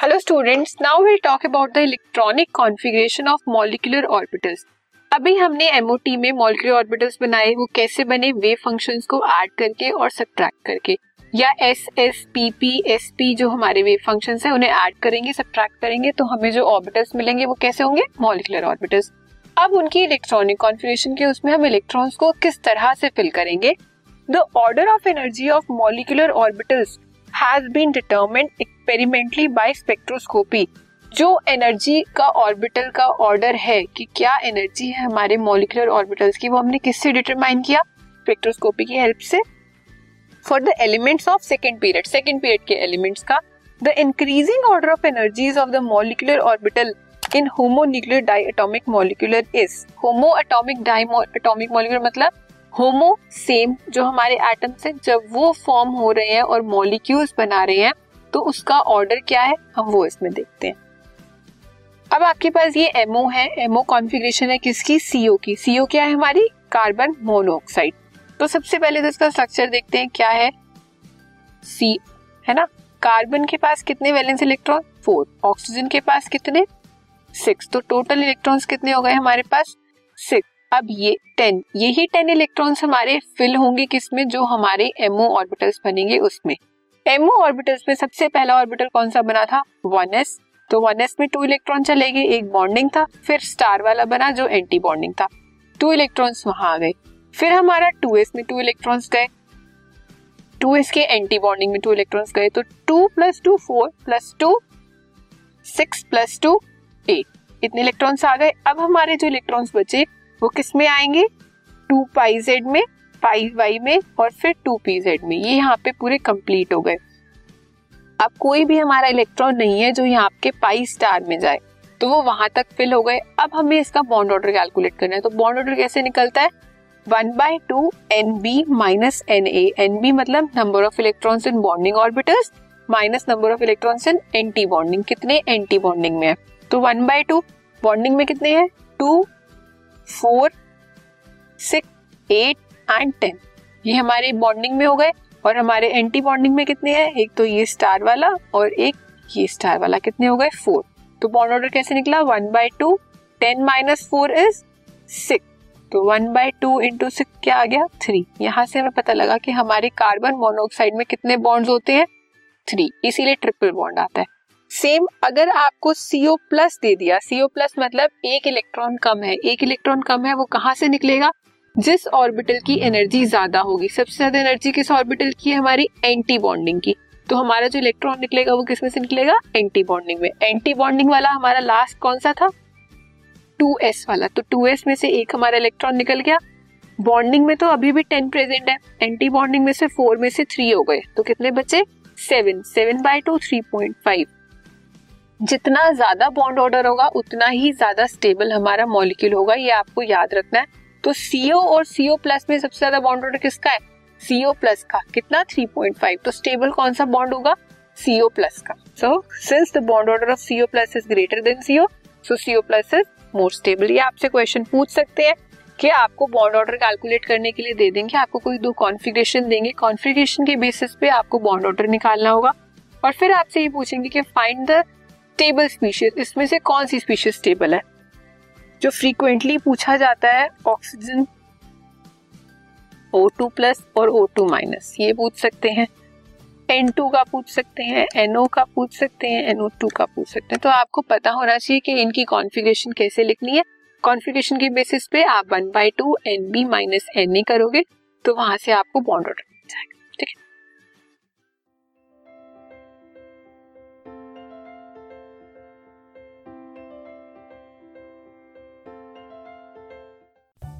Hello students, now we'll talk about the electronic configuration of molecular orbitals. अभी हमने MOT में molecular orbitals बनाए वो कैसे बने वेव फ़ंक्शंस को ऐड करके और सब्ट्रैक्ट करके। या S S P P S P जो हमारे वेव फ़ंक्शंस है उन्हें ऐड करेंगे सब्ट्रैक्ट करेंगे तो हमें जो ऑर्बिटल्स मिलेंगे वो कैसे होंगे? मॉलिकुलर ऑर्बिटल्स अब उनकी इलेक्ट्रॉनिक कॉन्फ़िगरेशन के उसमें हम इलेक्ट्रॉन्स को किस तरह से फिल करेंगे? The order of energy of molecular orbitals has been determined experimentally by spectroscopy जो एनर्जी का ऑर्बिटल का ऑर्डर है कि क्या एनर्जी है हमारे मॉलिकुलर ऑर्बिटल्स की, वो हमने किससे डिटरमाइन किया? स्पेक्ट्रोस्कोपी की हेल्प से। For the elements of second period second period के एलिमेंट्स का the increasing order of energies of the molecular orbital in homonuclear atomic molecular is homo atomic diatomic molecular मतलब होमो सेम, जो हमारे atoms हैं जब वो form हो रहे हैं और मॉलिक्यूल्स बना रहे हैं तो उसका ऑर्डर क्या है? हम वो इसमें देखते हैं। अब आपके पास ये एमओ है। एमओ कॉन्फ़िगरेशन है किसकी? सीओ की। सीओ क्या है हमारी? कार्बन मोनोऑक्साइड तो सबसे पहले तो इसका स्ट्रक्चर देखते हैं, क्या है? सी है ना? कार्बन के पास कितने वैलेंस इलेक्ट्रॉन फोर ऑक्सीजन के पास कितने? सिक्स तो टोटल इलेक्ट्रॉन्स कितने हो गए हमारे पास? सिक्स अब ये टेन यही टेन इलेक्ट्रॉन्स हमारे फिल होंगे किसमें? जो हमारे एमओ ऑर्बिटल्स बनेंगे उसमें। एमओ ऑर्बिटल्स में सबसे पहला ऑर्बिटल कौन सा बना था? वन एस तो वन एस में टू इलेक्ट्रॉन चले गए एक बॉन्डिंग था, फिर स्टार वाला बना जो एंटी बॉन्डिंग था। टू इलेक्ट्रॉन्स वहाँ आ गए। फिर हमारा टू एस में टू इलेक्ट्रॉन्स गए। टू एस के एंटी बॉन्डिंग में टू इलेक्ट्रॉन्स गए तो two plus two four plus two six plus two eight इतने इलेक्ट्रॉन्स आ गए। अब हमारे जो इलेक्ट्रॉन्स बचे वो किसमें आएँगे? टू पाई जेड में, पाई वाई में और फिर टू पी जेड में। ये यहाँ पे पूरे कंप्लीट हो गए। अब कोई भी हमारा इलेक्ट्रॉन नहीं है जो यहाँ के पाई स्टार में जाए तो वो वहाँ तक फिल हो गए। अब हमें इसका बॉन्ड ऑर्डर कैलकुलेट करना है। तो बॉन्ड ऑर्डर कैसे निकलता है? One by two N B minus N A. N B मतलब number of electrons in bonding orbitals minus number of electrons in anti bonding. कितने एंटी बॉन्डिंग में है? तो वन बाय टू बॉन्डिंग में कितने हैं? Two four, six, eight and ten. ये हमारे बॉन्डिंग में हो गए और हमारे एंटी बॉन्डिंग में कितने हैं? एक तो ये स्टार वाला और एक ये स्टार वाला। कितने हो गए? फोर। तो बॉन्ड ऑर्डर कैसे निकला? One by two, ten minus four is six. तो one by two into six क्या आ गया? थ्री। यहाँ से हमें पता लगा कि हमारे कार्बन मोनोऑक्साइड में कितने बॉन्ड्स होते हैं? थ्री। इसीलिए ट्रिपल बॉन्ड आता है। सेम अगर आपको सीओ प्लस दे दिया सीओ प्लस मतलब एक इलेक्ट्रॉन कम है। एक इलेक्ट्रॉन कम है, वो कहाँ से निकलेगा? जिस ऑर्बिटल की एनर्जी ज़्यादा होगी। सबसे ज़्यादा एनर्जी किस ऑर्बिटल की है? हमारी एंटी बॉन्डिंग की। तो हमारा जो इलेक्ट्रॉन निकलेगा, वो किसमें से निकलेगा? एंटी बॉन्डिंग में। एंटी बॉन्डिंग वाला हमारा लास्ट कौन सा था? टू एस वाला। तो टू एस में से एक हमारा इलेक्ट्रॉन निकल गया। बॉन्डिंग में तो अभी भी टेन प्रेजेंट है। एंटी बॉन्डिंग में से फोर में से थ्री हो गए। तो कितने बचे? Seven seven by two three point five जितना ज़्यादा बॉन्ड ऑर्डर होगा, उतना ही ज़्यादा स्टेबल हमारा मॉलिक्यूल होगा, ये आपको याद रखना है। तो सीओ और सीओ प्लस में सबसे ज़्यादा बॉन्ड ऑर्डर किसका है? सीओ प्लस का। कितना? 3.5 तो स्टेबल कौन सा बॉन्ड होगा? सीओ प्लस का। So since the bond order of CO plus is greater than CO so CO plus is more stable ये आपसे क्वेश्चन पूछ सकते हैं कि आपको बॉन्ड ऑर्डर कैलकुलेट करने के लिए दे देंगे, आपको कोई दो कॉन्फ़िगरेशन देंगे। कॉन्फ़िगरेशन के बेसिस पे आपको बॉन्ड ऑर्डर निकालना होगा। और फिर आपसे ये पूछेंगे कि फाइंड द स्टेबल स्पीशीज इसमें से कौन सी स्पीशीज स्टेबल है? जो फ्रीक्वेंटली पूछा जाता है ऑक्सीजन O2 प्लस और O2 माइनस ये पूछ सकते हैं। N2 का पूछ सकते हैं NO का पूछ सकते हैं NO2 का पूछ सकते हैं। तो आपको पता होना चाहिए कि इनकी कॉन्फ़िगरेशन कैसे लिखनी है। कॉन्फ़िगरेशन के बेसिस पे आप one by two N B minus N A करोगे तो वहाँ से आपको बॉन्ड ऑर्डर मिल जाएगा। ठीक है?